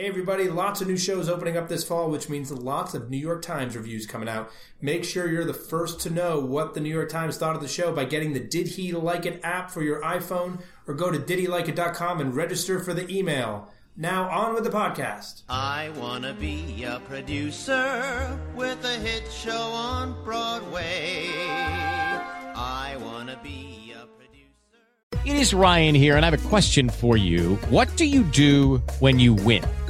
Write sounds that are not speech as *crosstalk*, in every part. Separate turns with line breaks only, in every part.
Hey everybody, lots of new shows opening up this fall, which means lots of New York Times reviews coming out. Make sure you're the first to know what the New York Times thought of the show by getting the Did He Like It app for your iPhone or go to didhelikeit.com and register for the email. Now on with the podcast.
I wanna be a producer with a hit show on Broadway. I wanna be a producer.
It is Ryan here, and I have a question for you. What do you do when you win?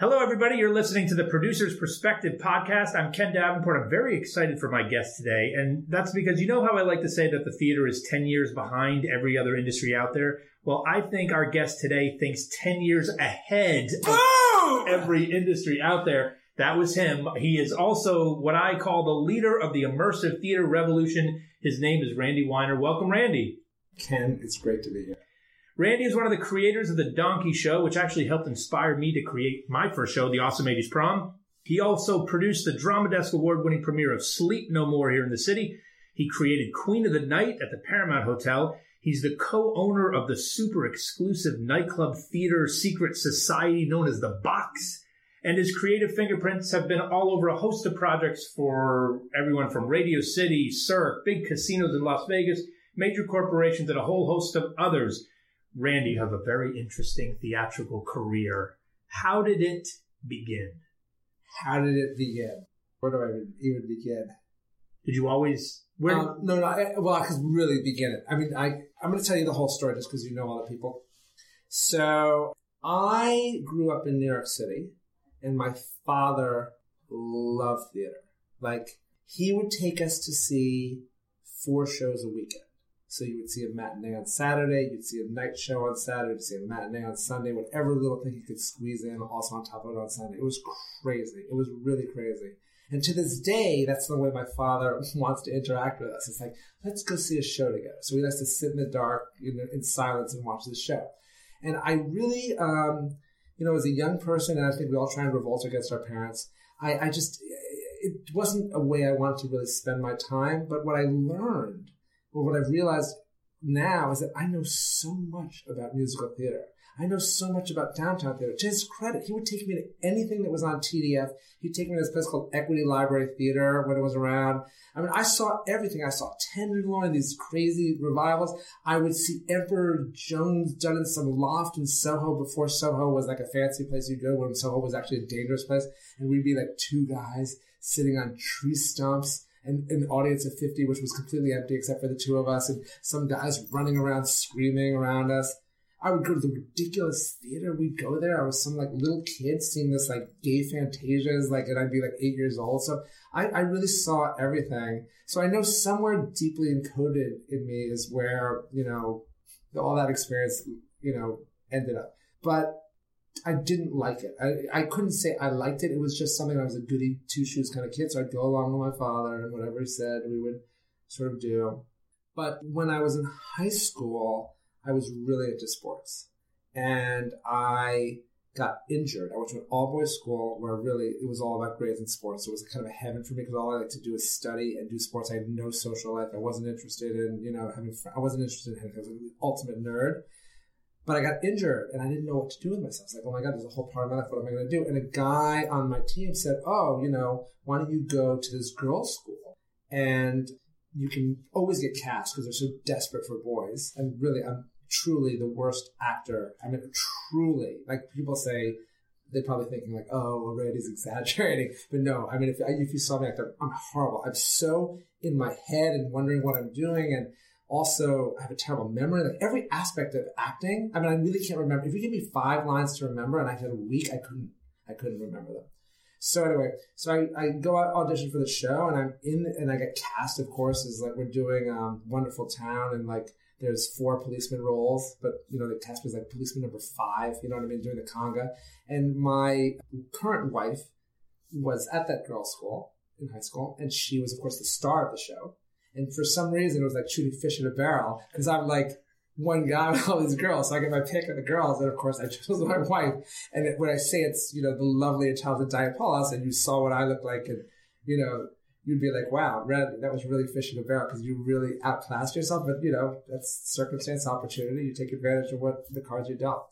Hello, everybody. You're listening to the Producer's Perspective podcast. I'm Ken Davenport. I'm very excited for my guest today. And that's because you know how I like to say that the theater is 10 years behind every other industry out there? Well, I think our guest today thinks 10 years ahead of every industry out there. That was him. He is also what I call the leader of the immersive theater revolution. His name is Randy Weiner. Welcome, Randy.
Ken, it's great to be here.
Randy is one of the creators of The Donkey Show, which actually helped inspire me to create my first show, The Awesome 80s Prom. He also produced the Drama Desk Award winning premiere of Sleep No More here in the city. He created Queen of the Night at the Paramount Hotel. He's the co owner of the super exclusive nightclub theater secret society known as The Box. And his creative fingerprints have been all over a host of projects for everyone from Radio City, Cirque, big casinos in Las Vegas, major corporations, and a whole host of others. Randy, you have a very interesting theatrical career. How did it begin?
How did it begin? Where do I even begin?
Did you always? Where?
Um, no, no. I, well, I could really begin it. I mean, I I'm going to tell you the whole story just because you know all the people. So I grew up in New York City, and my father loved theater. Like he would take us to see four shows a weekend. So you would see a matinee on Saturday, you'd see a night show on Saturday, you'd see a matinee on Sunday, whatever little thing you could squeeze in, also on top of it on Sunday. It was crazy. It was really crazy. And to this day, that's the way my father *laughs* wants to interact with us. It's like, let's go see a show together. So he likes to sit in the dark, you know, in silence and watch the show. And I really, um, you know, as a young person, and I think we all try and revolt against our parents, I, I just, it wasn't a way I wanted to really spend my time. But what I learned but what I've realized now is that I know so much about musical theater. I know so much about downtown theater. To his credit, he would take me to anything that was on TDF. He'd take me to this place called Equity Library Theater when it was around. I mean, I saw everything. I saw Tenderloin, these crazy revivals. I would see Emperor Jones done in some loft in Soho before Soho was like a fancy place you'd go when Soho was actually a dangerous place. And we'd be like two guys sitting on tree stumps and an audience of 50, which was completely empty except for the two of us and some guys running around screaming around us. I would go to the ridiculous theater. We'd go there. I was some like little kid seeing this like gay fantasias, like, and I'd be like eight years old. So I, I really saw everything. So I know somewhere deeply encoded in me is where, you know, all that experience, you know, ended up. But I didn't like it. I, I couldn't say I liked it. It was just something I was a goody two shoes kind of kid. So I'd go along with my father and whatever he said, we would sort of do. But when I was in high school, I was really into sports and I got injured. I went to an all boys school where really it was all about grades and sports. So it was kind of a heaven for me because all I like to do is study and do sports. I had no social life. I wasn't interested in, you know, having, fr- I wasn't interested in anything. I was an ultimate nerd. But I got injured and I didn't know what to do with myself. It's like, oh my God, there's a whole part of my life. What am I going to do? And a guy on my team said, oh, you know, why don't you go to this girls' school? And you can always get cast because they're so desperate for boys. And really, I'm truly the worst actor. I mean, truly, like people say, they're probably thinking like, oh, Randy's *laughs* exaggerating. But no, I mean, if, if you saw me act, I'm horrible. I'm so in my head and wondering what I'm doing. And also, I have a terrible memory. Like every aspect of acting, I mean, I really can't remember. If you give me five lines to remember and I had a week, I couldn't, I couldn't remember them. So anyway, so I, I go out audition for the show and I'm in, and I get cast, of course, as like we're doing um, Wonderful Town and like there's four policeman roles, but you know, the cast was like policeman number five, you know what I mean, doing the conga. And my current wife was at that girls' school in high school, and she was, of course, the star of the show. And for some reason, it was like shooting fish in a barrel because I'm like one guy with all these girls. So I get my pick of the girls, and of course, I *laughs* chose my wife. And when I say it's, you know, the lovely and talented Diane Paulus, and you saw what I look like, and you know, you'd be like, wow, that was really fish in a barrel because you really outclassed yourself. But, you know, that's circumstance, opportunity. You take advantage of what the cards you dealt.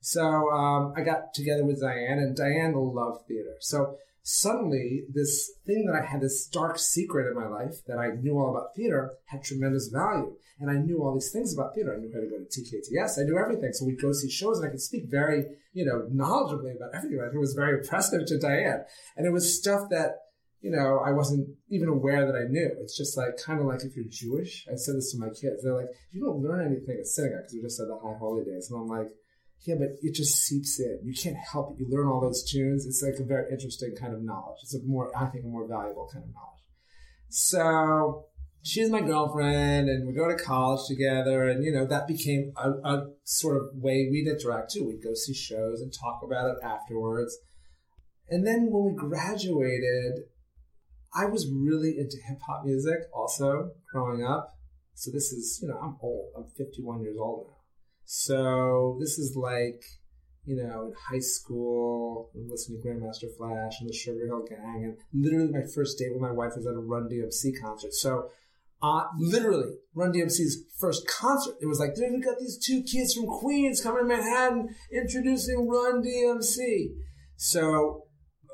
So um, I got together with Diane, and Diane loved theater. So suddenly, this thing that I had, this dark secret in my life that I knew all about theater, had tremendous value. And I knew all these things about theater. I knew how to go to TKTS. I knew everything. So we'd go see shows, and I could speak very, you know, knowledgeably about everything. I think it was very impressive to Diane. And it was stuff that you know, I wasn't even aware that I knew. It's just like kind of like if you're Jewish. I said this to my kids. They're like, you don't learn anything at synagogue because we just said the high holy days, and I'm like, yeah, but it just seeps in. You can't help it. You learn all those tunes. It's like a very interesting kind of knowledge. It's a more, I think, a more valuable kind of knowledge. So she's my girlfriend, and we go to college together, and you know that became a, a sort of way we'd interact too. We'd go see shows and talk about it afterwards. And then when we graduated, I was really into hip hop music also growing up. So this is, you know, I'm old. I'm 51 years old now. So this is like, you know, in high school, I'm listening to Grandmaster Flash and the Sugar Hill Gang. And literally my first date with my wife was at a Run DMC concert. So uh, literally, Run DMC's first concert. It was like, dude, we got these two kids from Queens coming to Manhattan introducing Run DMC. So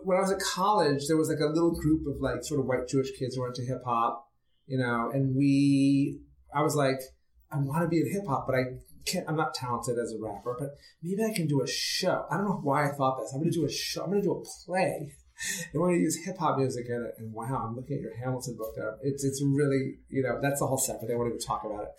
when I was at college, there was like a little group of like sort of white Jewish kids who were into hip hop, you know, and we, I was like, I want to be in hip hop, but I can't, I'm not talented as a rapper, but maybe I can do a show. I don't know why I thought this. I'm going to do a show. I'm going to do a play. And we're going to use hip hop music in it. And wow, I'm looking at your Hamilton book there. It's, it's really, you know, that's the whole but they won't even talk about it.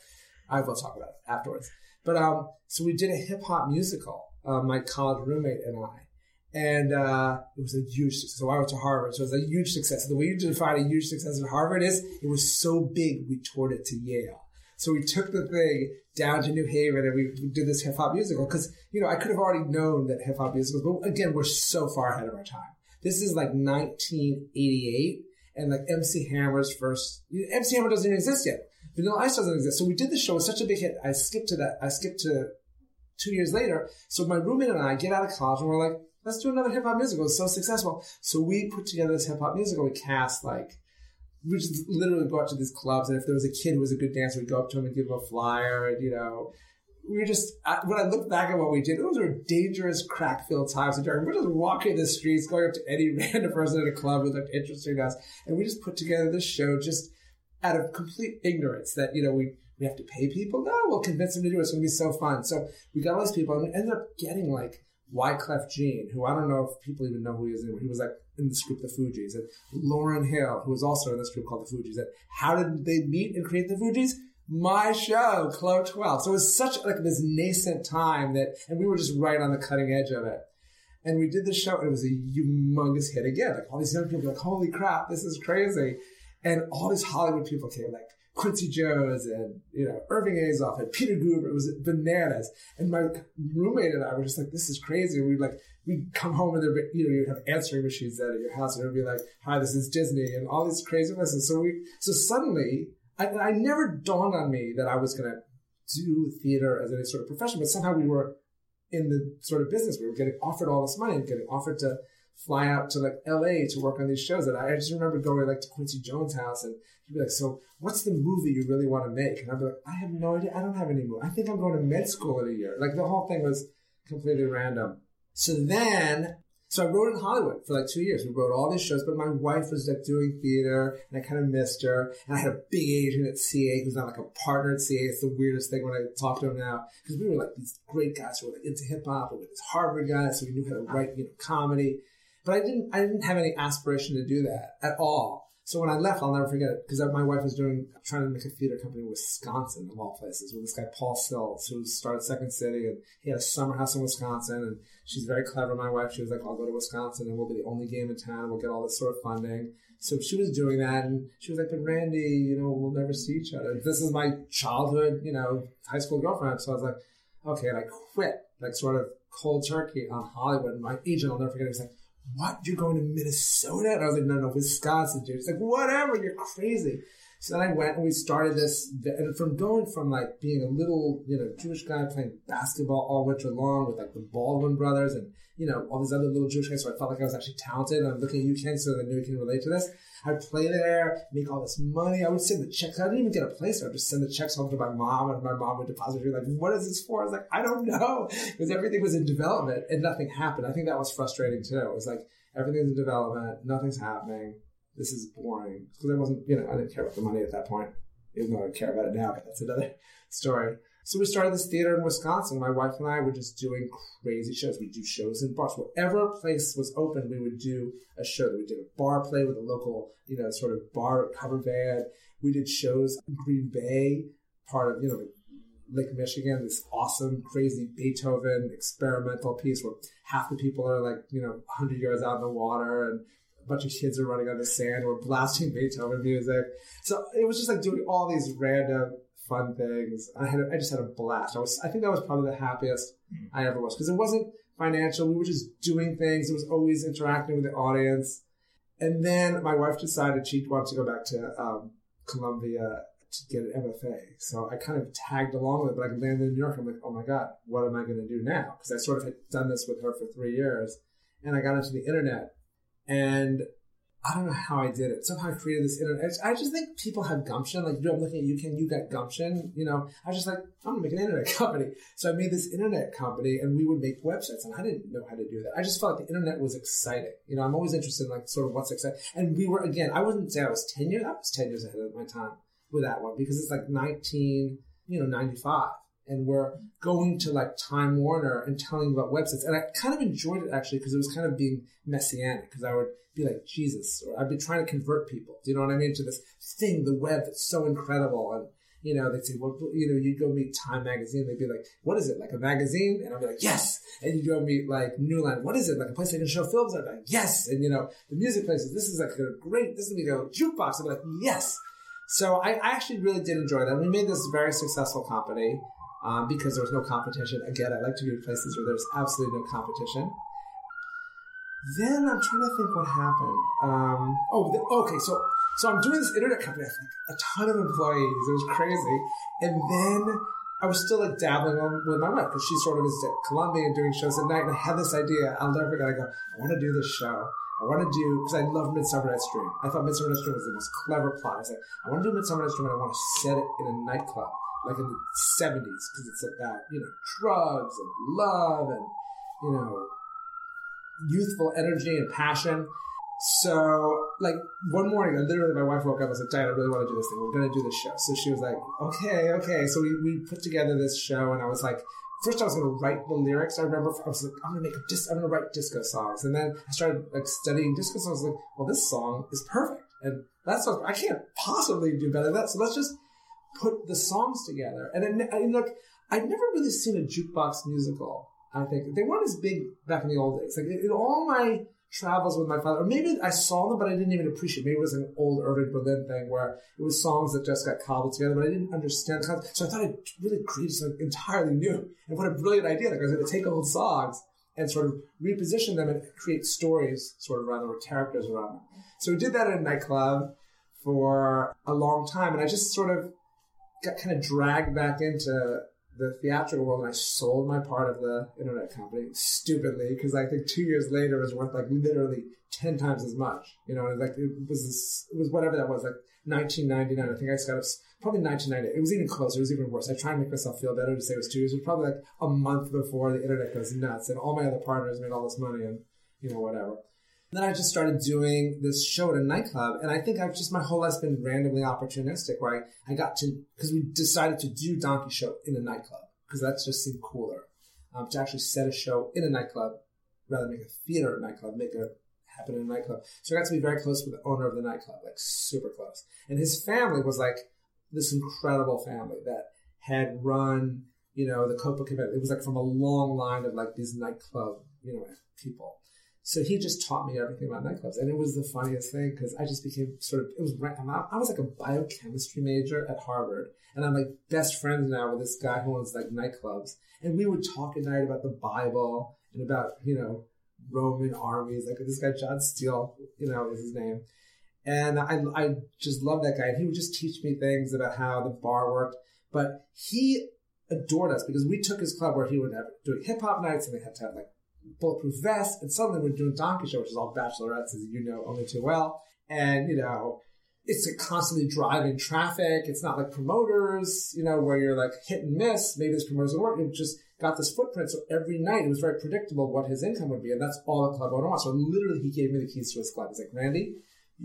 I will talk about it afterwards. But, um, so we did a hip hop musical, uh, my college roommate and I and uh, it was a huge success. So I went to Harvard, so it was a huge success. The way you define a huge success at Harvard is it was so big we toured it to Yale. So we took the thing down to New Haven and we did this hip hop musical because you know I could have already known that hip hop musicals, but again we're so far ahead of our time. This is like 1988, and like MC Hammer's first MC Hammer doesn't even exist yet. Vanilla Ice doesn't exist. So we did the show. It was such a big hit. I skipped to that. I skipped to two years later. So my roommate and I get out of college and we're like, let's do another hip hop musical. It's so successful. So we put together this hip hop musical. We cast like, we just literally go out to these clubs, and if there was a kid who was a good dancer, we'd go up to him and give him a flyer, and you know, we were just when I look back at what we did, those were dangerous, crack-filled times. We're just walking the streets, going up to any *laughs* random person at a club who looked interesting to us, and we just put together this show just out of complete ignorance that you know we we have to pay people. No, we'll convince them to do it. It's going to be so fun. So we got all these people, and we ended up getting like Wyclef Jean, who I don't know if people even know who he is anymore. He was like in this group, the Fugees, and Lauryn Hill, who was also in this group called the Fugees. And how did they meet and create the Fugees? my show, Club 12. So it was such like this nascent time that, and we were just right on the cutting edge of it. And we did the show and it was a humongous hit again. Like all these young people were like, holy crap, this is crazy. And all these Hollywood people came like Quincy Jones and, you know, Irving Azoff and Peter Guber. It was bananas. And my roommate and I were just like, this is crazy. We'd like, we'd come home and there'd you know, you'd have answering machines at your house and it would be like, hi, this is Disney and all these craziness. And so we, so suddenly I, I never dawned on me that I was going to do theater as any sort of profession, but somehow we were in the sort of business. We were getting offered all this money and getting offered to fly out to like LA to work on these shows. And I just remember going like to Quincy Jones' house and he'd be like, so what's the movie you really want to make? And I'd be like, I have no idea. I don't have any movie. I think I'm going to med school in a year. Like the whole thing was completely random. So then so I wrote in Hollywood for like two years. We wrote all these shows, but my wife was like doing theater and I kind of missed her. And I had a big agent at CA who's not like a partner at CA. It's the weirdest thing when I talk to him now because we were like these great guys who were like into hip hop and with this Harvard guy. So we knew how to write, you know, comedy. But I didn't, I didn't have any aspiration to do that at all. So when I left, I'll never forget it because my wife was doing trying to make a theater company in Wisconsin of all places with this guy Paul Sills who started Second City and he had a summer house in Wisconsin and she's very clever. My wife, she was like, "I'll go to Wisconsin and we'll be the only game in town. We'll get all this sort of funding." So she was doing that and she was like, "But Randy, you know, we'll never see each other. This is my childhood, you know, high school girlfriend." So I was like, "Okay," and I quit like sort of cold turkey on Hollywood. And my agent, I'll never forget, he was like what? You're going to Minnesota? And I was like, no, no, Wisconsin, dude. He's like, whatever, you're crazy. So then I went and we started this, and from going from like being a little, you know, Jewish guy playing basketball all winter long with like the Baldwin brothers and, you know, all these other little Jewish guys. So I felt like I was actually talented. And I'm looking at you, Ken, so I knew you can relate to this. I'd play there, make all this money. I would send the checks. I didn't even get a place. I would just send the checks home to my mom, and my mom would deposit. She'd like, "What is this for?" I was like, "I don't know," *laughs* because everything was in development and nothing happened. I think that was frustrating too. It was like everything's in development, nothing's happening. This is boring because I wasn't, you know, I didn't care about the money at that point, even though I care about it now. But that's another *laughs* story. So we started this theater in Wisconsin. My wife and I were just doing crazy shows. We do shows in bars. Whatever place was open, we would do a show. We did a bar play with a local, you know, sort of bar cover band. We did shows in Green Bay, part of, you know, Lake Michigan, this awesome, crazy Beethoven experimental piece where half the people are like, you know, 100 yards out in the water and bunch of kids are running on the sand. We're blasting Beethoven music. So it was just like doing all these random fun things. I had, I just had a blast. I was, I think that was probably the happiest I ever was because it wasn't financial. We were just doing things. It was always interacting with the audience. And then my wife decided she wanted to go back to um, Columbia to get an MFA. So I kind of tagged along with it, but I landed in New York. I'm like, oh my God, what am I going to do now? Because I sort of had done this with her for three years. And I got into the internet. And I don't know how I did it. Somehow I created this internet. I just think people have gumption. Like, I'm looking at you, Ken, you got gumption. You know, I was just like, I'm gonna make an internet *laughs* company. So I made this internet company and we would make websites and I didn't know how to do that. I just felt like the internet was exciting. You know, I'm always interested in like sort of what's exciting. And we were, again, I wouldn't say I was 10 years, I was 10 years ahead of my time with that one because it's like 19, you know, 95 and we're going to like Time Warner and telling about websites. And I kind of enjoyed it actually because it was kind of being messianic because I would be like Jesus or I'd be trying to convert people. Do you know what I mean? To this thing, the web that's so incredible. And, you know, they'd say, well, you know, you'd go meet Time Magazine. They'd be like, what is it? Like a magazine? And I'd be like, yes. And you'd go meet like Newland. What is it? Like a place they can show films? I'd be like, yes. And, you know, the music places, this is like a great, this is going to be a jukebox. I'd be like, yes. So I, I actually really did enjoy that. We made this very successful company um, because there was no competition. Again, I like to be in places where there's absolutely no competition. Then I'm trying to think what happened. Um, oh, the, okay, so so I'm doing this internet company. I like a ton of employees. It was crazy, and then I was still like dabbling on with my wife because she sort of is at Columbia and doing shows at night. And I had this idea. I'll never forget. I go, I want to do this show. I want to do because I love Midsummer Night's Dream. I thought Midsummer Night's Dream was the most clever plot. I was like, I want to do Midsummer Night's Dream, and I want to set it in a nightclub like in the 70s because it's about, you know, drugs and love and, you know, youthful energy and passion. So, like, one morning, literally my wife woke up and said, Diane, I really want to do this thing. We're going to do this show. So she was like, okay, okay. So we, we put together this show and I was like, first I was going to write the lyrics. I remember I was like, I'm going to make a dis- I'm going to write disco songs. And then I started like studying disco songs. I was like, well, this song is perfect. And that's what I can't possibly do better than that. So let's just put the songs together. And I, look, I'd never really seen a jukebox musical. I think they weren't as big back in the old days. Like in all my travels with my father, or maybe I saw them, but I didn't even appreciate. Maybe it was an old Irving Berlin thing where it was songs that just got cobbled together, but I didn't understand. So I thought I'd really create something entirely new. And what a brilliant idea! Like I was going to take old songs and sort of reposition them and create stories sort of around them or characters around them. So we did that in a nightclub for a long time, and I just sort of got kind of dragged back into the theatrical world and I sold my part of the internet company stupidly because I think two years later it was worth like literally 10 times as much. You know, like it was, this, it was whatever that was, like 1999. I think I just got it, probably 1990. It was even closer. It was even worse. I try and make myself feel better to say it was two years. It was probably like a month before the internet goes nuts and all my other partners made all this money and, you know, whatever. Then I just started doing this show at a nightclub, and I think I've just my whole life's been randomly opportunistic. Where I, got to because we decided to do Donkey Show in a nightclub because that just seemed cooler um, to actually set a show in a nightclub rather than make a theater nightclub, make it happen in a nightclub. So I got to be very close with the owner of the nightclub, like super close, and his family was like this incredible family that had run, you know, the Copacabana. It was like from a long line of like these nightclub, you know, people. So he just taught me everything about nightclubs, and it was the funniest thing because I just became sort of it was I was like a biochemistry major at Harvard, and I'm like best friends now with this guy who owns like nightclubs, and we would talk at night about the Bible and about you know Roman armies. Like this guy John Steele, you know, is his name, and I I just love that guy, and he would just teach me things about how the bar worked, but he adored us because we took his club where he would have doing hip hop nights, and they had to have like bulletproof vest, and suddenly we're doing Donkey Show, which is all bachelorettes, as you know only too well. And, you know, it's a constantly driving traffic. It's not like promoters, you know, where you're like hit and miss. Maybe this promoter's going work. It just got this footprint. So every night it was very predictable what his income would be. And that's all the club owner wants. So literally he gave me the keys to his club. He's like, Randy,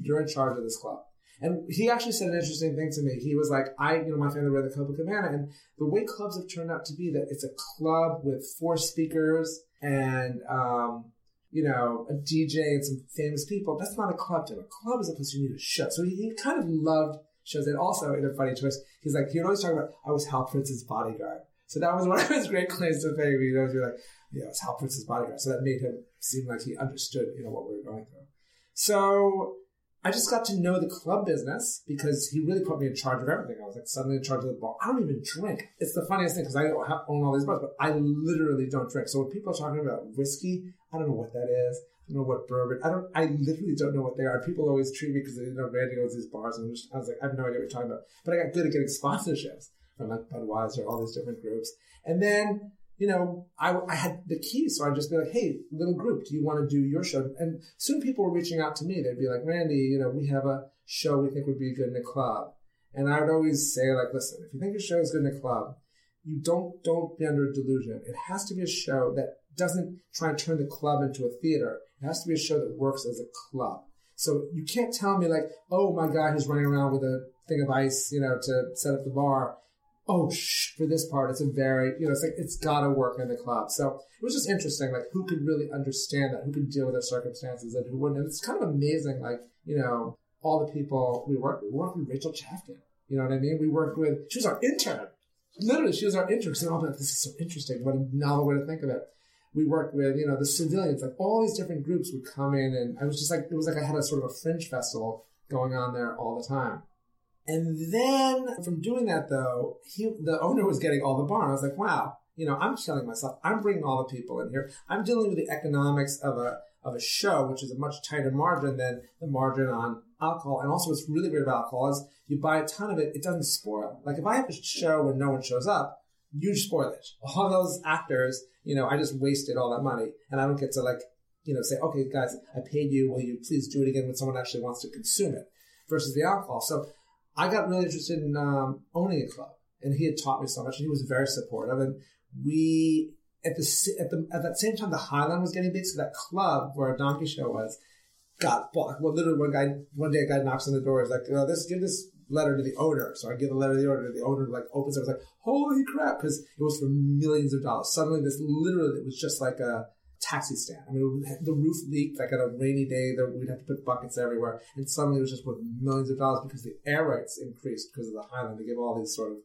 you're in charge of this club. And he actually said an interesting thing to me. He was like, I, you know, my family read the Copacabana and the way clubs have turned out to be that it's a club with four speakers and um, you know a DJ and some famous people. That's not a club to. A club is a place you need a show. So he, he kind of loved shows. And also, in a funny twist, he's like he would always talk about I was Hal Prince's bodyguard. So that was one of his great claims to fame. You know, you're like, yeah, I was Hal Prince's bodyguard. So that made him seem like he understood, you know, what we were going through. So I just got to know the club business because he really put me in charge of everything. I was like suddenly in charge of the bar. I don't even drink. It's the funniest thing because I own all these bars, but I literally don't drink. So when people are talking about whiskey, I don't know what that is. I don't know what bourbon. I don't. I literally don't know what they are. People always treat me because they know Randy owns these bars, and just, I was like, I have no idea what you're talking about. But I got good at getting sponsorships from like Budweiser, all these different groups, and then you know, I, I had the keys. So I'd just be like, hey, little group, do you want to do your show? And soon people were reaching out to me. They'd be like, Randy, you know, we have a show we think would be good in a club. And I would always say, like, listen, if you think your show is good in a club, you don't, don't be under a delusion. It has to be a show that doesn't try and turn the club into a theater. It has to be a show that works as a club. So you can't tell me like, oh, my guy who's running around with a thing of ice, you know, to set up the bar oh, shh, for this part, it's a very, you know, it's like, it's gotta work in the club. So it was just interesting, like, who could really understand that, who could deal with their circumstances and who wouldn't. And it's kind of amazing, like, you know, all the people we worked with. We worked with Rachel Chavkin. You know what I mean? We worked with, she was our intern. Literally, she was our intern. So, oh, this is so interesting. What a novel way to think of it. We worked with, you know, the civilians, like all these different groups would come in and I was just like, it was like I had a sort of a fringe festival going on there all the time. And then from doing that though, he, the owner was getting all the bar. I was like, wow, you know, I'm killing myself. I'm bringing all the people in here. I'm dealing with the economics of a, of a show, which is a much tighter margin than the margin on alcohol. And also what's really great about alcohol is you buy a ton of it, it doesn't spoil. Like if I have a show where no one shows up, you spoil it. *laughs* All those actors, you know, I just wasted all that money and I don't get to like, you know, say, okay, guys, I paid you. Will you please do it again when someone actually wants to consume it versus the alcohol? So I got really interested in um, owning a club, and he had taught me so much, and he was very supportive. And we at the at the at that same time, the Highline was getting big, so that club where a donkey show was got bought. Well, literally, one guy one day a guy knocks on the door. He's like, oh, "This give this letter to the owner." So I give the letter to the owner. The owner like opens it. I was like, "Holy crap!" Because it was for millions of dollars. Suddenly, this literally it was just like a taxi stand. I mean, the roof leaked like on a rainy day. That we'd have to put buckets everywhere, and suddenly it was just worth millions of dollars because the air rights increased because of the Highline. They gave all these sort of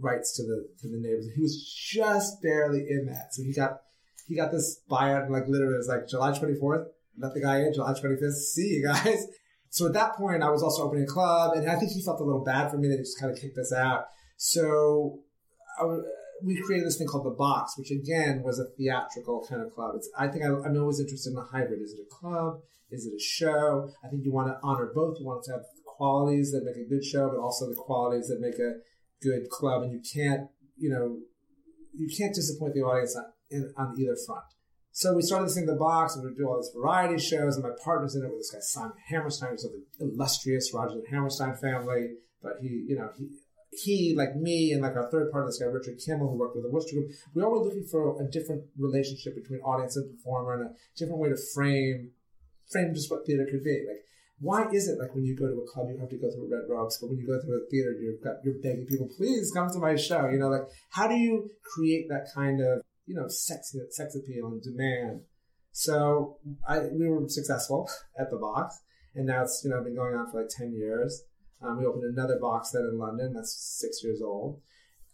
rights to the to the neighbors. He was just barely in that, so he got he got this buyout, and like literally, it was like July twenty fourth. Let the guy in July twenty fifth. See you guys. *laughs* So at that point, I was also opening a club, and I think he felt a little bad for me that he just kind of kicked us out. So I we created this thing called the Box, which again was a theatrical kind of club. It's, I think I, I'm always interested in the hybrid. Is it a club? Is it a show? I think you want to honor both. You want to have the qualities that make a good show, but also the qualities that make a good club. And you can't, you know, you can't disappoint the audience on, in, on either front. So we started this thing, The Box, and we do all these variety shows, and my partner's in it with this guy, Simon Hammerstein, who's of the illustrious Roger Hammerstein family. But he, you know, he, he, like me, and like our third partner, this guy, Richard Kimmel, who worked with the Wooster Group, we were looking for a different relationship between audience and performer and a different way to frame, frame just what theater could be. Like, why is it like when you go to a club, you have to go through red robes, but when you go through a theater, you've got, you're begging people, please come to my show. You know, like, how do you create that kind of you know, sex, sex appeal and demand. So I, we were successful at the box and now it's, you know, been going on for like 10 years. Um, we opened another box then in London that's six years old.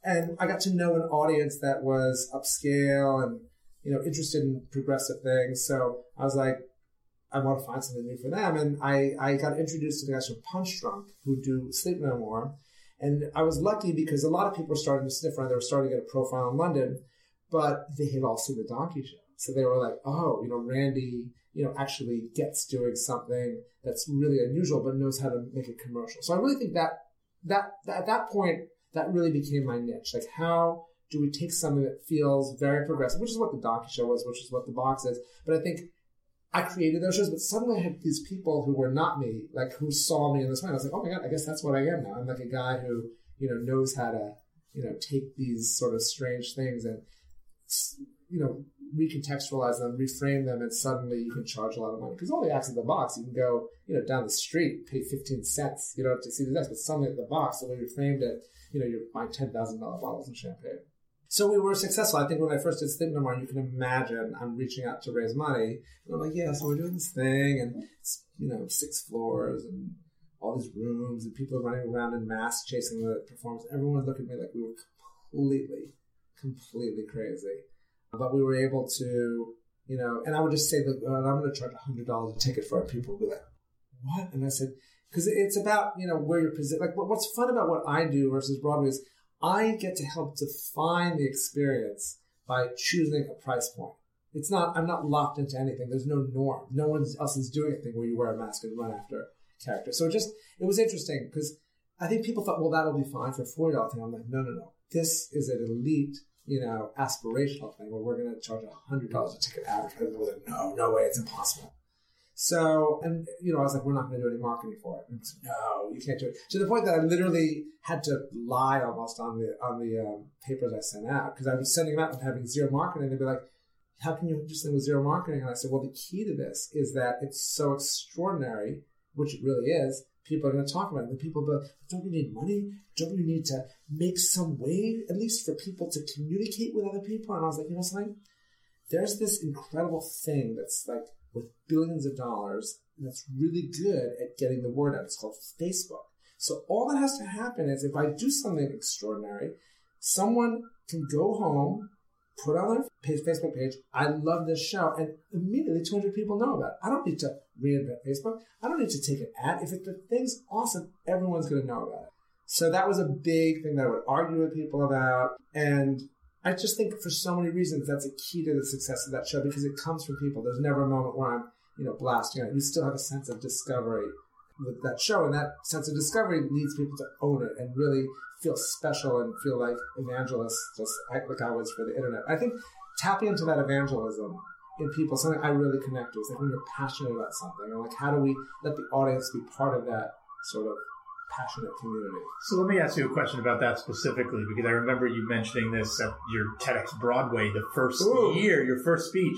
And I got to know an audience that was upscale and, you know, interested in progressive things. So I was like, I want to find something new for them. And I, I got introduced to the guys from Punchdrunk who do Sleep No More. And I was lucky because a lot of people were starting to sniff around. They were starting to get a profile in London but they had all seen the donkey show. So they were like, oh, you know, Randy, you know, actually gets doing something that's really unusual, but knows how to make it commercial. So I really think that, that, that at that point, that really became my niche. Like, how do we take something that feels very progressive, which is what the donkey show was, which is what the box is. But I think I created those shows, but suddenly I had these people who were not me, like who saw me in this way. I was like, oh my God, I guess that's what I am now. I'm like a guy who, you know, knows how to, you know, take these sort of strange things and you know, recontextualize them, reframe them, and suddenly you can charge a lot of money. Because all the acts in the box, you can go, you know, down the street, pay 15 cents, you know, to see the acts. But suddenly at the box, the way you framed it, you know, you're buying $10,000 bottles of champagne. So we were successful. I think when I first did No you can imagine I'm reaching out to raise money. And I'm like, yeah, so we're doing this thing, and it's, you know, six floors and all these rooms, and people are running around in masks chasing the performance. Everyone looked at me like we were completely completely crazy. But we were able to, you know, and I would just say that I'm going to charge hundred dollars a ticket for it. People be like, "What?" And I said, "Because it's about you know where you're positioned. Like what's fun about what I do versus Broadway is I get to help define the experience by choosing a price point. It's not I'm not locked into anything. There's no norm. No one else is doing anything where you wear a mask and run after character. So it just it was interesting because I think people thought, well, that'll be fine for a forty dollar thing. I'm like, no, no, no. This is an elite you know, aspirational thing where we're going to charge a hundred dollars a ticket advertising. Like, no, no way, it's impossible. So, and you know, I was like, we're not going to do any marketing for it. And no, you can't do it. To the point that I literally had to lie almost on the on the um, papers I sent out because I was sending them out and having zero marketing. They'd be like, "How can you do something with zero marketing?" And I said, "Well, the key to this is that it's so extraordinary, which it really is, people are going to talk about it. And people go, don't you need money? Don't you need to make some way, at least for people to communicate with other people? And I was like, you know something? There's this incredible thing that's like with billions of dollars that's really good at getting the word out. It's called Facebook. So all that has to happen is if I do something extraordinary, someone can go home put on their Facebook page, I love this show, and immediately 200 people know about it. I don't need to reinvent Facebook. I don't need to take an ad. If the thing's awesome, everyone's going to know about it. So that was a big thing that I would argue with people about. And I just think for so many reasons, that's a key to the success of that show because it comes from people. There's never a moment where I'm, you know, blasting it. You still have a sense of discovery with that show. And that sense of discovery needs people to own it and really feel special and feel like evangelists, just like I was for the internet. I think tapping into that evangelism in people, something I really connect with, like when you're passionate about something, and like how do we let the audience be part of that sort of passionate community.
So let me ask you a question about that specifically, because I remember you mentioning this at your TEDx Broadway, the first Ooh. year, your first speech.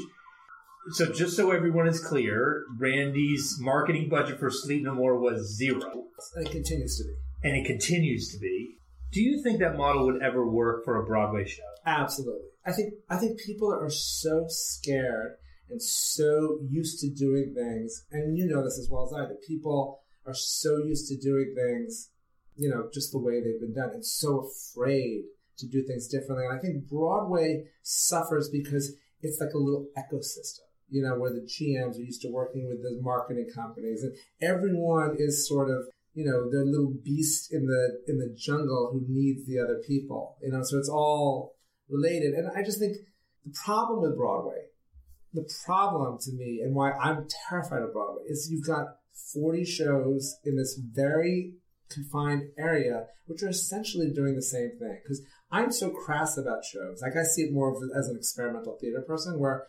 So just so everyone is clear, Randy's marketing budget for Sleep No More was zero.
And it continues to be.
And it continues to be. Do you think that model would ever work for a Broadway show?
Absolutely. I think I think people are so scared and so used to doing things, and you know this as well as I do. People are so used to doing things, you know, just the way they've been done, and so afraid to do things differently. And I think Broadway suffers because it's like a little ecosystem, you know, where the GMs are used to working with the marketing companies, and everyone is sort of you know, their little beast in the in the jungle who needs the other people. You know, so it's all related. And I just think the problem with Broadway, the problem to me, and why I'm terrified of Broadway, is you've got 40 shows in this very confined area, which are essentially doing the same thing. Because I'm so crass about shows. Like I see it more of as an experimental theater person, where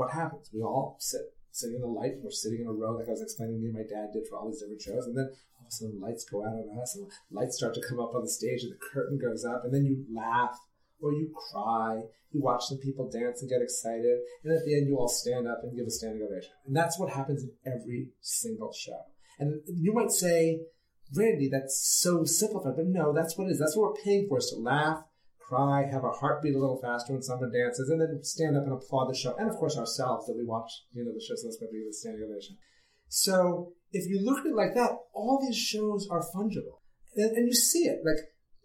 what happens? We all sit sitting in the light. We're sitting in a row, like I was explaining to and my dad did for all these different shows. And then all of a sudden, lights go out on us, and lights start to come up on the stage, and the curtain goes up, and then you laugh or you cry. You watch some people dance and get excited, and at the end, you all stand up and give a standing ovation. And that's what happens in every single show. And you might say, Randy, that's so simplified, but no, that's what it is. That's what we're paying for: is to laugh cry, have our heart beat a little faster when someone dances, and then stand up and applaud the show. And of course, ourselves that we watch, you know, the shows going to be the standing ovation. So if you look at it like that, all these shows are fungible. And, and, you see it. Like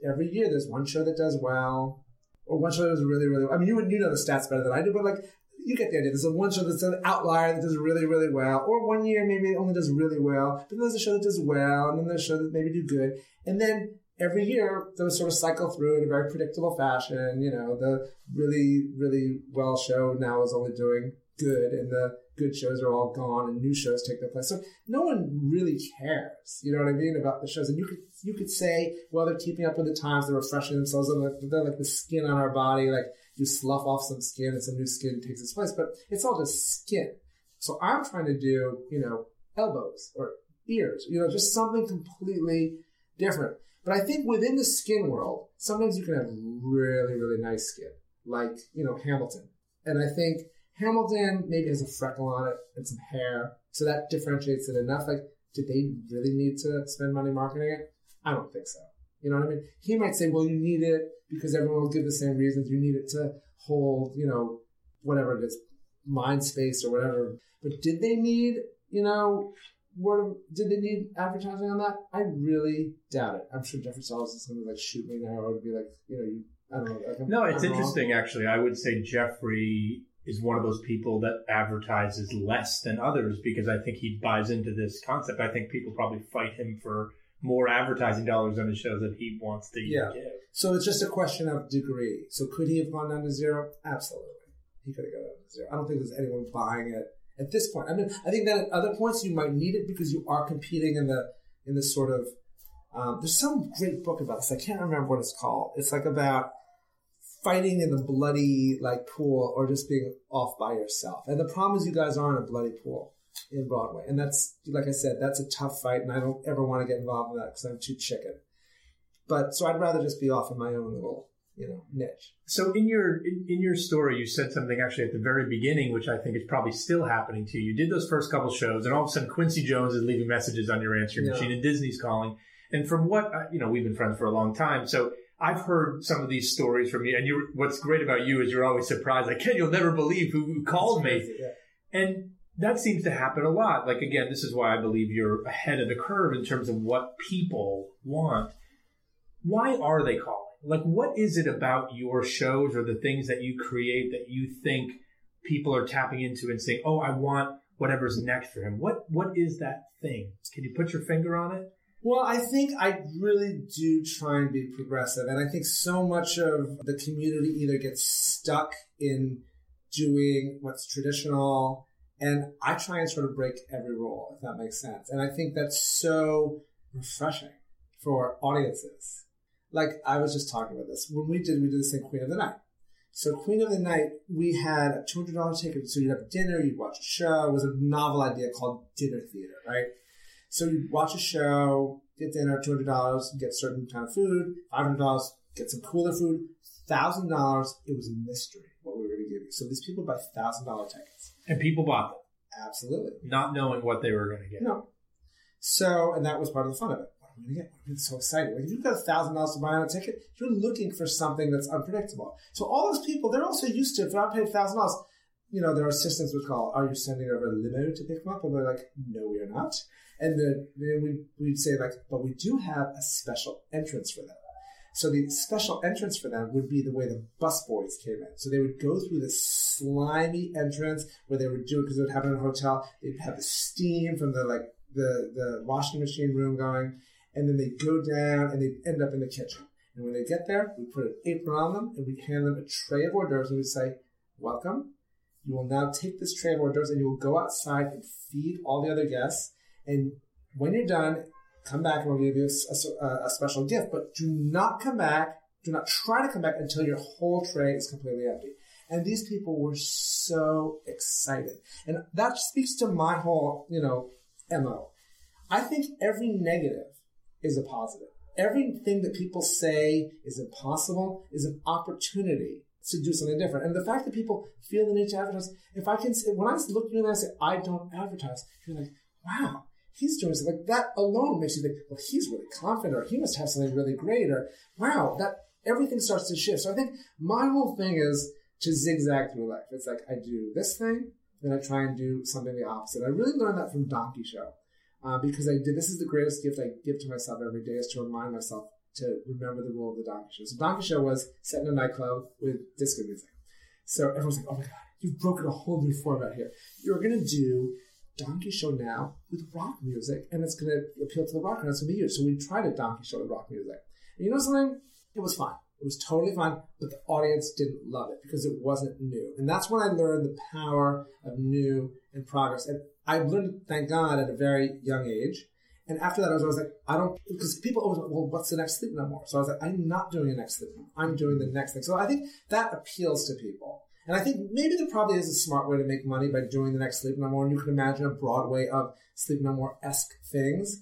every year, there's one show that does well, or one show that does really, really well. I mean, you, you know the stats better than I do, but like, you get the idea. There's a one show that's an outlier that does really, really well, or one year maybe it only does really well, but then there's a show that does well, and then there's a show that maybe do good. And then every year those sort of cycle through in a very predictable fashion. You know, the really, really well show now is only doing good and the good shows are all gone and new shows take their place. So no one really cares, you know what I mean, about the shows. And you could you could say, well, they're keeping up with the times, they're refreshing themselves, and they're like the skin on our body, like you slough off some skin and some new skin takes its place. But it's all just skin. So I'm trying to do, you know, elbows or ears, you know, just something completely different. But I think within the skin world, sometimes you can have really, really nice skin, like, you know, Hamilton. And I think Hamilton maybe has a freckle on it and some hair. So that differentiates it enough. Like, did they really need to spend money marketing it? I don't think so. You know what I mean? He might say, well, you need it because everyone will give the same reasons. You need it to hold, you know, whatever it is, mind space or whatever. But did they need, you know, word did they need advertising on that? I really doubt it. I'm sure Jeffrey Sellers is going to like shoot me now or be like, you know, you, I don't know. Like,
no, it's
I'm
interesting
wrong.
actually. I would say Jeffrey is one of those people that advertises less than others because I think he buys into this concept. I think people probably fight him for more advertising dollars on the shows that he wants to
Yeah.
give.
So it's just a question of degree. So could he have gone down to zero? Absolutely. He could have gone down to zero. I don't think there's anyone buying it at this point. I mean, I think that at other points you might need it because you are competing in the in the sort of um, there's some great book about this. I can't remember what it's called. It's like about fighting in the bloody like pool or just being off by yourself. And the problem is you guys are in a bloody pool in Broadway, and that's like I said, that's a tough fight, and I don't ever want to get involved in that because I'm too chicken. But so I'd rather just be off in my own little you know niche.
So in your in, in your story, you said something actually at the very beginning, which I think is probably still happening to you. You did those first couple shows, and all of a sudden Quincy Jones is leaving messages on your answering
Yeah.
machine, and Disney's calling. And from what uh, you know, we've been friends for a long time, so I've heard some of these stories from you. And you, what's great about you is you're always surprised. Like, Ken, you'll never believe who, who called me. And that seems to happen a lot. Like again, this is why I believe you're ahead of the curve in terms of what people want. Why are they calling? Like, what is it about your shows or the things that you create that you think people are tapping into and saying, "Oh, I want whatever's next for him"? What What is that thing? Can you put your finger on it?
Well, I think I really do try and be progressive. And I think so much of the community either gets stuck in doing what's traditional. And I try and sort of break every rule, if that makes sense. And I think that's so refreshing for audiences. Like I was just talking about this. When we did, we did this thing Queen of the Night. So Queen of the Night, we had a $200 ticket. So you'd have dinner, you'd watch a show. It was a novel idea called dinner theater, right? So you watch a show, get dinner, two hundred dollars, get certain kind of food, five hundred dollars, get some cooler food, thousand dollars. It was a mystery what we were going to give you. So these people buy thousand dollar tickets.
And people bought them,
Absolutely.
not knowing what they were going to get.
No. So, and that was part of the fun of it. Going to get? It's so excited. Like if you've got a thousand dollars to buy on a ticket, you're looking for something that's unpredictable. So all those people, they're also used to, if I paid a thousand dollars, you know, their assistants would call, "Are you sending over a limo to pick them up?" And they're like, "No, we are not." And then, we we'd say like, "But we do have a special entrance for them." So the special entrance for them would be the way the busboys came in. So they would go through this slimy entrance where they would do it because it would happen in a hotel. They'd have the steam from the like the the washing machine room going, and then they'd go down and they'd end up in the kitchen. And when they get there, we put an apron on them and we hand them a tray of hors d'oeuvres and we say, "Welcome. You will now take this tray of hors d'oeuvres and you will go outside and feed all the other guests. And when you're done, come back and we'll give you a, a, a, special gift. But do not come back. Do not try to come back until your whole tray is completely empty. And these people were so excited. And that speaks to my whole, you know, MO. I think every negative is a positive. Everything that people say is impossible is an opportunity to do something different. And the fact that people feel the need to advertise, if I can, say when I look at you and I say, I don't advertise, you're like, wow, he's doing something like that alone makes you think, well, he's really confident, or he must have something really great, or wow, that everything starts to shift. So I think my whole thing is to zigzag through life. It's like I do this thing, then I try and do something the opposite. I really learned that from Donkey Show uh, because I did. This is the greatest gift I give to myself every day is to remind myself to remember the rule of the Donkey Show. So Donkey Show was set in a nightclub with disco music. So everyone's like, "Oh my god, you've broken a whole new format here. You're gonna do Donkey Show now with rock music, and it's to appeal to the rocker, and it's going to be you. So we tried a Donkey Show with rock music. And you know something? It was fine. It was totally fine, but the audience didn't love it because it wasn't new. And that's when I learned the power of new and progress. And I learned, thank God, at a very young age. And after that, I was always like, I don't, because people always, well, what's the next Sleep More? So I was like, I'm not doing the next Sleep More. I'm doing the next thing. So I think that appeals to people. And I think maybe there probably is a smart way to make money by doing the next Sleep More. And you can imagine a Broadway of Sleep More esque things.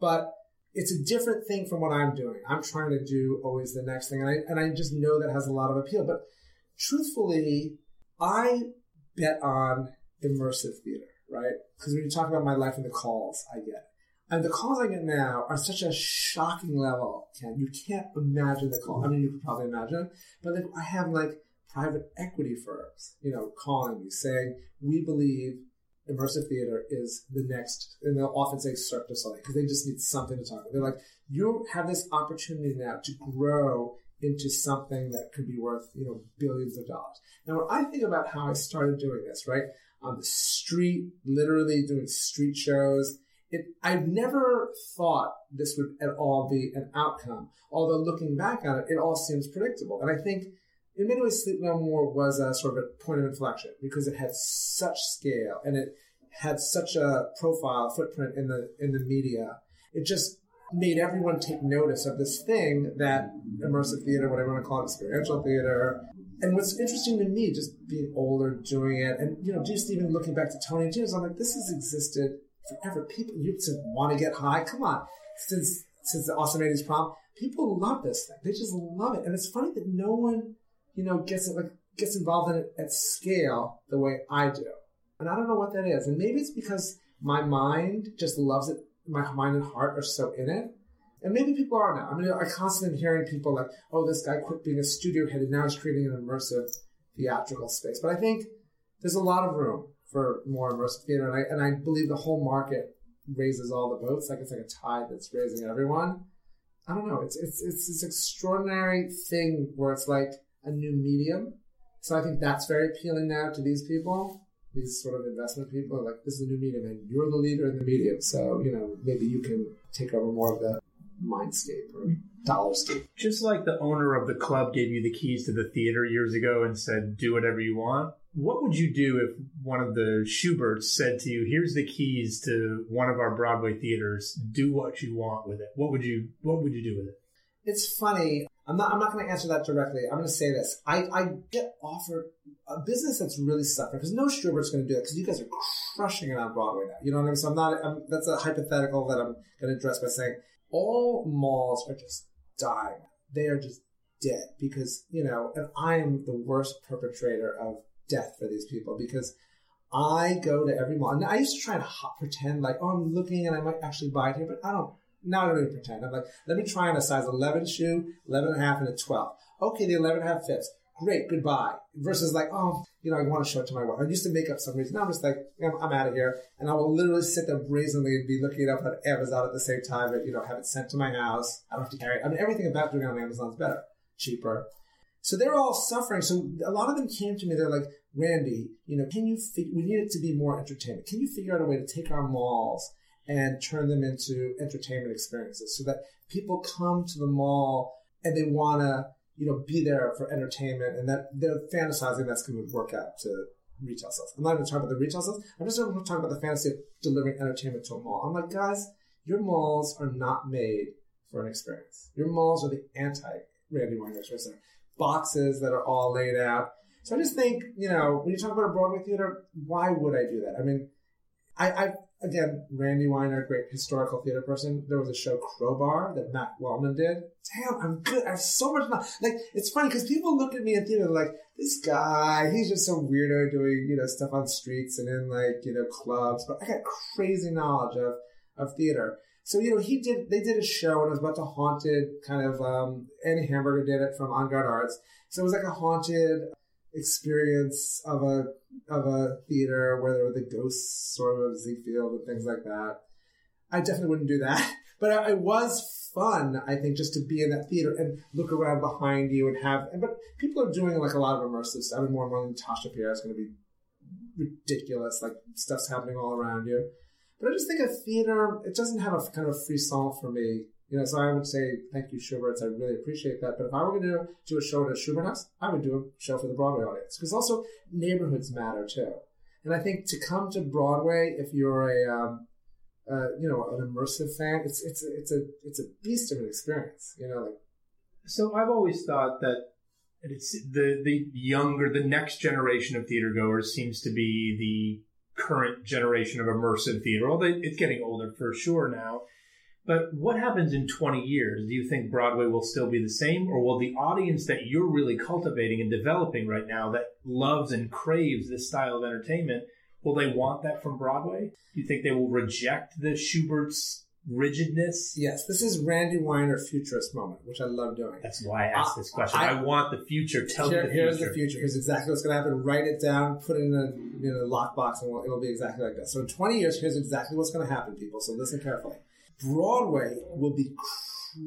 But it's a different thing from what I'm doing. I'm trying to do always the next thing. And I, and I just know that has a lot of appeal. But truthfully, I bet on immersive theater? Because when you talk about my life and the calls I get, and the calls I get now are such a shocking level, Ken. You can't imagine the call. I mean, you could probably imagine, but like I have like private equity firms, you know, calling me saying, we believe immersive theater is the next, and they'll often say Cirque du Soleil because they just need something to talk about. They're like, you have this opportunity now to grow into something that could be worth, you know, billions of dollars. Now, when I think about how I started doing this, right, on the street, literally doing street shows, it, I never thought this would at all be an outcome. Although looking back on it, it all seems predictable. And I think in many ways, Sleep No More was a sort of a point of inflection because it had such scale and it had such a profile footprint in the in the media. It just made everyone take notice of this thing that immersive theater, whatever you want to call it, experiential theater. And what's interesting to me, just being older, doing it, and you know, just even looking back to Tony and James, I'm like, this has existed forever. People used to want to get high. Come on, since since the Awesome 80s prom, people love this thing. They just love it, and it's funny that no one you know, gets it like gets involved in it at scale the way I do. And I don't know what that is. And maybe it's because my mind just loves it. My mind and heart are so in it. And maybe people are now. I mean, I constantly am hearing people like, oh, this guy quit being a studio head and now he's creating an immersive theatrical space. But I think there's a lot of room for more immersive theater. And I, and I believe the whole market raises all the boats. Like it's like a tide that's raising everyone. I don't know. It's, it's, it's this extraordinary thing where it's like, a new medium. So I think that's very appealing now to these people, these sort of investment people. Like, this is a new medium, and you're the leader in the medium. So, you know, maybe you can take over more of the mindscape or dollarscape.
Just like the owner of the club gave you the keys to the theater years ago and said, do whatever you want. What would you do if one of the Shuberts said to you, here's the keys to one of our Broadway theaters, do what you want with it? What would you, what would you do with it?
It's funny. I'm not. I'm not going to answer that directly. I'm going to say this. I, I get offered a business that's really suffering because no Shubert's going to do it because you guys are crushing it on Broadway now. You know what I mean? So I'm not. I'm, that's a hypothetical that I'm going to address by saying all malls are just dying. They are just dead because you know, and I am the worst perpetrator of death for these people because I go to every mall. And I used to try and pretend like, oh, I'm looking and I might actually buy it here, but I don't now I don't even pretend. I'm like, let me try on a size 11 shoe, 11 and a half, and a 12. Okay, the 11 and a half fits. Great, goodbye. Versus like, oh, you know, I want to show it to my wife. I used to make up some reason. Now I'm just like, I'm, I'm out of here. And I will literally sit there brazenly and be looking it up on Amazon at the same time and, you know, have it sent to my house. I don't have to carry it. I mean, everything about doing it on Amazon is better, cheaper. So they're all suffering. So a lot of them came to me. They're like, Randy, you know, can you, fi- we need it to be more entertainment. Can you figure out a way to take our malls and turn them into entertainment experiences so that people come to the mall and they want to, you know, be there for entertainment and that they're fantasizing that's going to work out to retail sales. I'm not even talking about the retail sales. I'm just talking about the fantasy of delivering entertainment to a mall. I'm like, guys, your malls are not made for an experience. Your malls are the anti Randy Weiner. Boxes that are all laid out. So I just think, you know, when you talk about a Broadway theater, why would I do that? I mean, I, I again, Randy Weiner, great historical theater person. There was a show Crowbar that Mac Wellman did. Damn, I'm good. I have so much knowledge. Like, it's funny because people look at me in theater like, this guy, he's just some weirdo doing, you know, stuff on streets and in like, you know, clubs. But I got crazy knowledge of, of theater. So, you know, he did, they did a show and it was about the haunted kind of, um, Annie Hamburger did it from En Garde Arts. So it was like a haunted experience of a of a theater where there were the ghosts sort of of Ziegfeld and things like that. I definitely wouldn't do that, *laughs* but it was fun. I think just to be in that theater and look around behind you and have. And, but people are doing like a lot of immersive stuff. I mean, more and more Natasha Pierre is going to be ridiculous. Like stuff's happening all around you. But I just think a theater it doesn't have a kind of a frisson for me you know, so I would say thank you, Shubert's. I really appreciate that. But if I were going to do a show at a Schubert House, I would do a show for the Broadway audience because also neighborhoods matter too. And I think to come to Broadway, if you're a um, uh, you know an immersive fan, it's it's it's a it's a beast of an experience. You know, like
So I've always thought that it's the the younger, the next generation of theater goers seems to be the current generation of immersive theater. Although it's getting older for sure now. But what happens in 20 years? Do you think Broadway will still be the same, or will the audience that you're really cultivating and developing right now that loves and craves this style of entertainment, will they want that from Broadway? Do you think they will reject the Shubert's rigidness?
yes, this is Randy Weiner futurist moment, which I love doing.
That's why I asked
Uh,
this question.
I-
I, want the future. Tell
Here-
me the
here's
future.
the future. Here's exactly what's going to happen. Write it down. Put it in a you know lockbox, and it'll, it'll be exactly like that. So in 20 years, here's exactly what's going to happen, people. So listen carefully. Broadway will be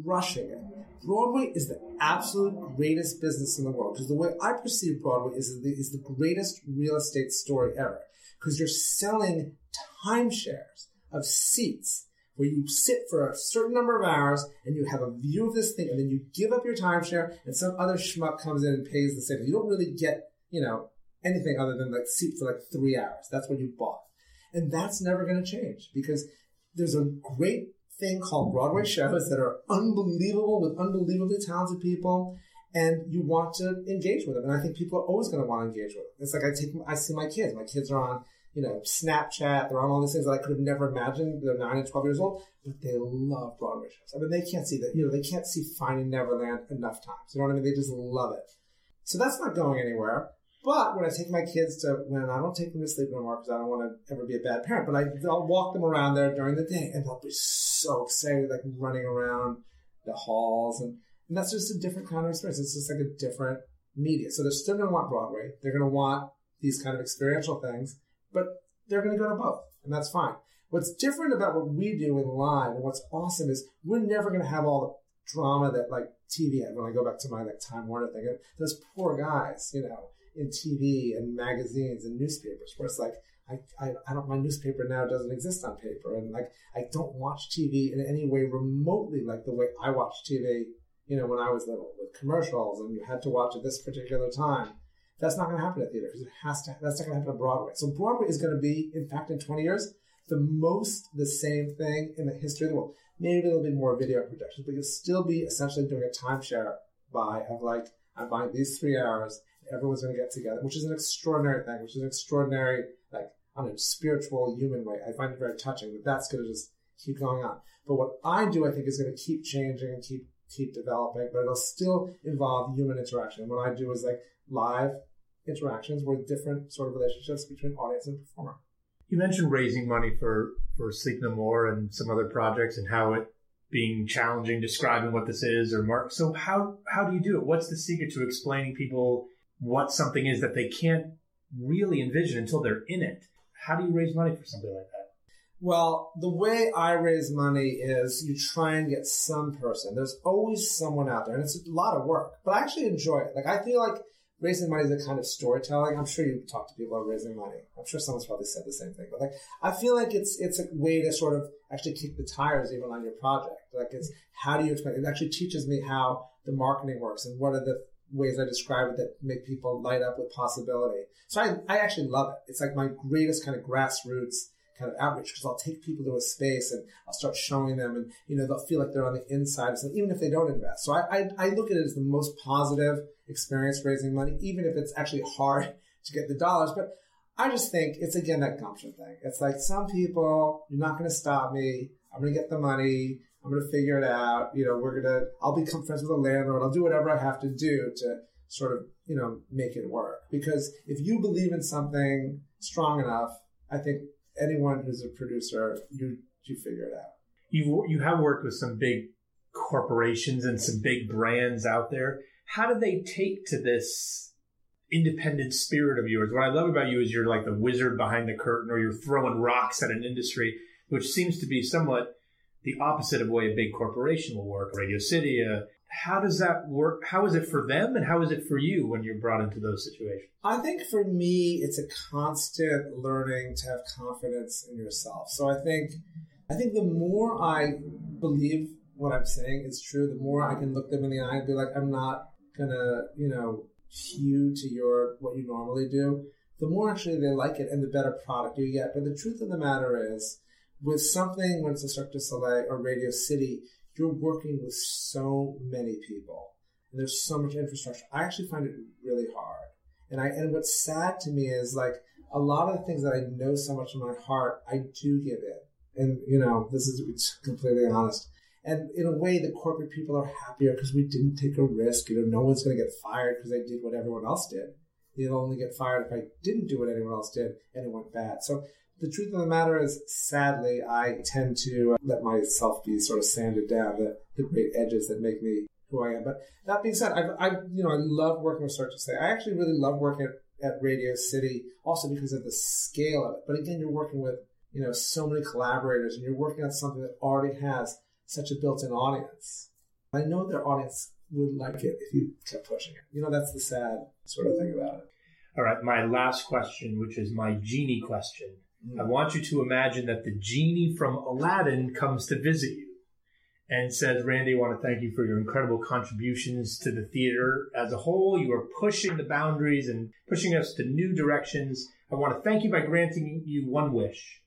crushing it. Broadway is the absolute greatest business in the world because the way I perceive Broadway is the, is the greatest real estate story ever because you're selling timeshares of seats where you sit for a certain number of hours and you have a view of this thing and then you give up your timeshare and some other schmuck comes in and pays the same. You don't really get, you know, anything other than like seat for like three hours. That's what you bought. And that's never going to change because there's a great thing called Broadway shows that are unbelievable with unbelievably talented people. And you want to engage with them. And I think people are always going to want to engage with them. It's like I take, I see my kids. My kids are on, you know, Snapchat. They're on all these things that I could have never imagined. They're nine and 12 years old, but they love Broadway shows. I mean, they can't see that, you know, they can't see Finding Neverland enough times. You know what I mean? They just love it. So that's not going anywhere. But when I take my kids to, when I don't take them to sleep no more because I don't want to ever be a bad parent, but I, I'll walk them around there during the day and they'll be so excited, like running around the halls. And, and that's just a different kind of experience. It's just like a different media. So they're still going to want Broadway. They're going to want these kind of experiential things, but they're going to go to both. And that's fine. What's different about what we do in live and what's awesome is we're never going to have all the drama that like TV had. When I go back to my like Time Warner thing, those poor guys, you know, in TV and magazines and newspapers, where it's like I, I, I don't my newspaper now doesn't exist on paper, and like I don't watch TV in any way remotely like the way I watched TV, you know, when I was little with commercials, and you had to watch at this particular time. That's not going to happen at theater because it has to. That's not going to happen at Broadway. So Broadway is going to be, in fact, in 20 years, the most the same thing in the history of the world. Maybe there'll be more video productions, but you'll still be essentially doing a timeshare buy of like I'm buying these three hours. Everyone's going to get together, which is an extraordinary thing, which is an extraordinary like on a spiritual human way. I find it very touching but that's going to just keep going on. But what I do, I think, is going to keep changing and keep keep developing, but it'll still involve human interaction. What I do is like live interactions with different sort of relationships between audience and performer.
You mentioned raising money for for Sleep No More and some other projects, and how it being challenging describing what this is or mark. So how how do you do it? What's the secret to explaining people what something is that they can't really envision until they're in it. How do you raise money for something like that?
Well, the way I raise money is you try and get some person. There's always someone out there, and it's a lot of work, but I actually enjoy it. Like, I feel like raising money is a kind of storytelling. I'm sure you talk to people about raising money. I'm sure someone's probably said the same thing, but like, I feel like it's, it's a way to sort of actually kick the tires even on your project. Like, it's how do you explain? It actually teaches me how the marketing works and what are the ways I describe it that make people light up with possibility. So I, I actually love it. It's like my greatest kind of grassroots kind of outreach because I'll take people to a space and I'll start showing them and, you know, they'll feel like they're on the inside of even if they don't invest. So I, I, I look at it as the most positive experience raising money, even if it's actually hard *laughs* to get the dollars. But I just think it's again that gumption thing. It's like some people, you're not going to stop me. I'm going to get the money. I'm going to figure it out. You know, we're going to, I'll become friends with the landlord. I'll do whatever I have to do to sort of, you know, make it work. Because if you believe in something strong enough, I think anyone who's a producer, you you figure it out.
You you have worked with some big corporations and some big brands out there. How do they take to this independent spirit of yours? What I love about you is you're like the wizard behind the curtain, or you're throwing rocks at an industry, which seems to be somewhat the opposite of way a big corporation will work. Radio City, uh, how does that work? How is it for them and how is it for you when you're brought into those situations?
I think for me, it's a constant learning to have confidence in yourself. So I think, I think the more I believe what I'm saying is true, the more I can look them in the eye and be like, I'm not gonna, you know, hew to your, what you normally do. The more actually they like it and the better product you get. But the truth of the matter is, with something when it's a Cirque du Soleil or Radio City, you're working with so many people and there's so much infrastructure. I actually find it really hard. And I and what's sad to me is like a lot of the things that I know so much in my heart, I do give in. And you know, this is it's completely honest. And in a way, the corporate people are happier because we didn't take a risk. You know, no one's going to get fired because I did what everyone else did. They'll only get fired if I didn't do what anyone else did and it went bad. So the truth of the matter is, sadly, I tend to uh, let myself be sort of sanded down, the, the great edges that make me who I am. But that being said, I, I you know, I love working with du Soleil. I actually really love working at, at Radio City, also because of the scale of it. But again, you're working with, you know, so many collaborators and you're working on something that already has such a built-in audience. I know their audience would like it if you kept pushing it. You know, that's the sad sort of thing about it.
All right, my last question, which is my genie question. I want you to imagine that the genie from Aladdin comes to visit you and says, Randy, I want to thank you for your incredible contributions to the theater as a whole. You are pushing the boundaries and pushing us to new directions. I want to thank you by granting you one wish.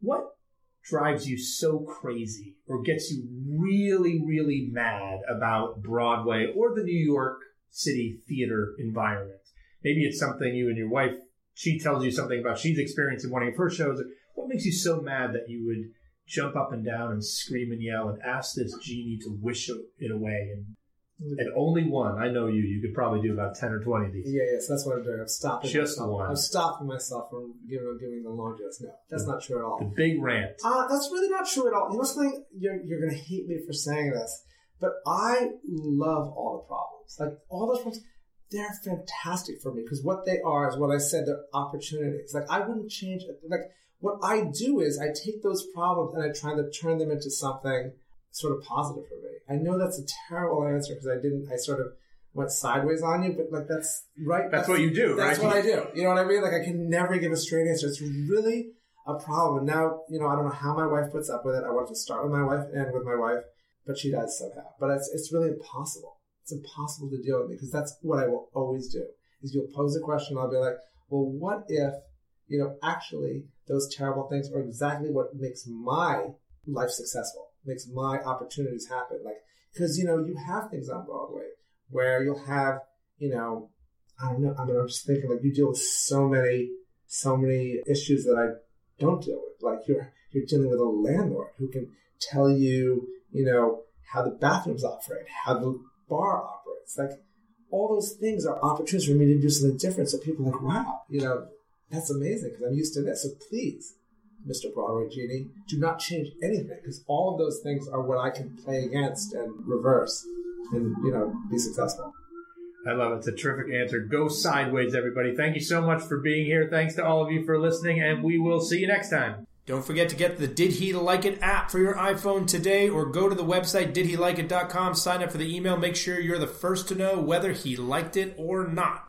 What drives you so crazy or gets you really, really mad about Broadway or the New York City theater environment? Maybe it's something you and your wife she tells you something about she's experiencing in one of your first shows. What makes you so mad that you would jump up and down and scream and yell and ask this genie to wish it away and and only one. I know you. You could probably do about ten or twenty of these.
Yeah, yes, that's what I'm doing. I'm stopping.
Just
myself.
one.
I'm stopping myself from giving giving the list. No, that's not true at all.
The big rant.
Uh, that's really not true at all. You know something? You're you're gonna hate me for saying this, but I love all the problems. Like all those problems they're fantastic for me because what they are is what I said, they're opportunities. Like I wouldn't change it. Like what I do is I take those problems and I try to turn them into something sort of positive for me. I know that's a terrible answer because I didn't, I sort of went sideways on you, but like that's right.
That's, that's what you do,
that's
right?
what I do. You know what I mean? Like I can never give a straight answer. It's really a problem. And now, you know, I don't know how my wife puts up with it. I want to start with my wife and with my wife, but she does somehow. But it's, it's really impossible it's impossible to deal with me because that's what I will always do. Is you'll pose a question, I'll be like, well, what if, you know, actually those terrible things are exactly what makes my life successful, makes my opportunities happen. Like, because, you know, you have things on Broadway where you'll have, you know, I don't know, I mean, I'm just thinking like you deal with so many, so many issues that I don't deal with. Like you're, you're dealing with a landlord who can tell you, you know, how the bathrooms operate, how the bar operates. Like all those things are opportunities for me to do something different. So people are like, wow, you know, that's amazing because I'm used to this. So please, Mr. Broadway Genie, do not change anything because all of those things are what I can play against and reverse and, you know, be successful.
I love it. It's a terrific answer. Go sideways, everybody. Thank you so much for being here. Thanks to all of you for listening, and we will see you next time. Don't forget to get the Did He Like It app for your iPhone today, or go to the website didhelikeit.com, sign up for the email, make sure you're the first to know whether he liked it or not.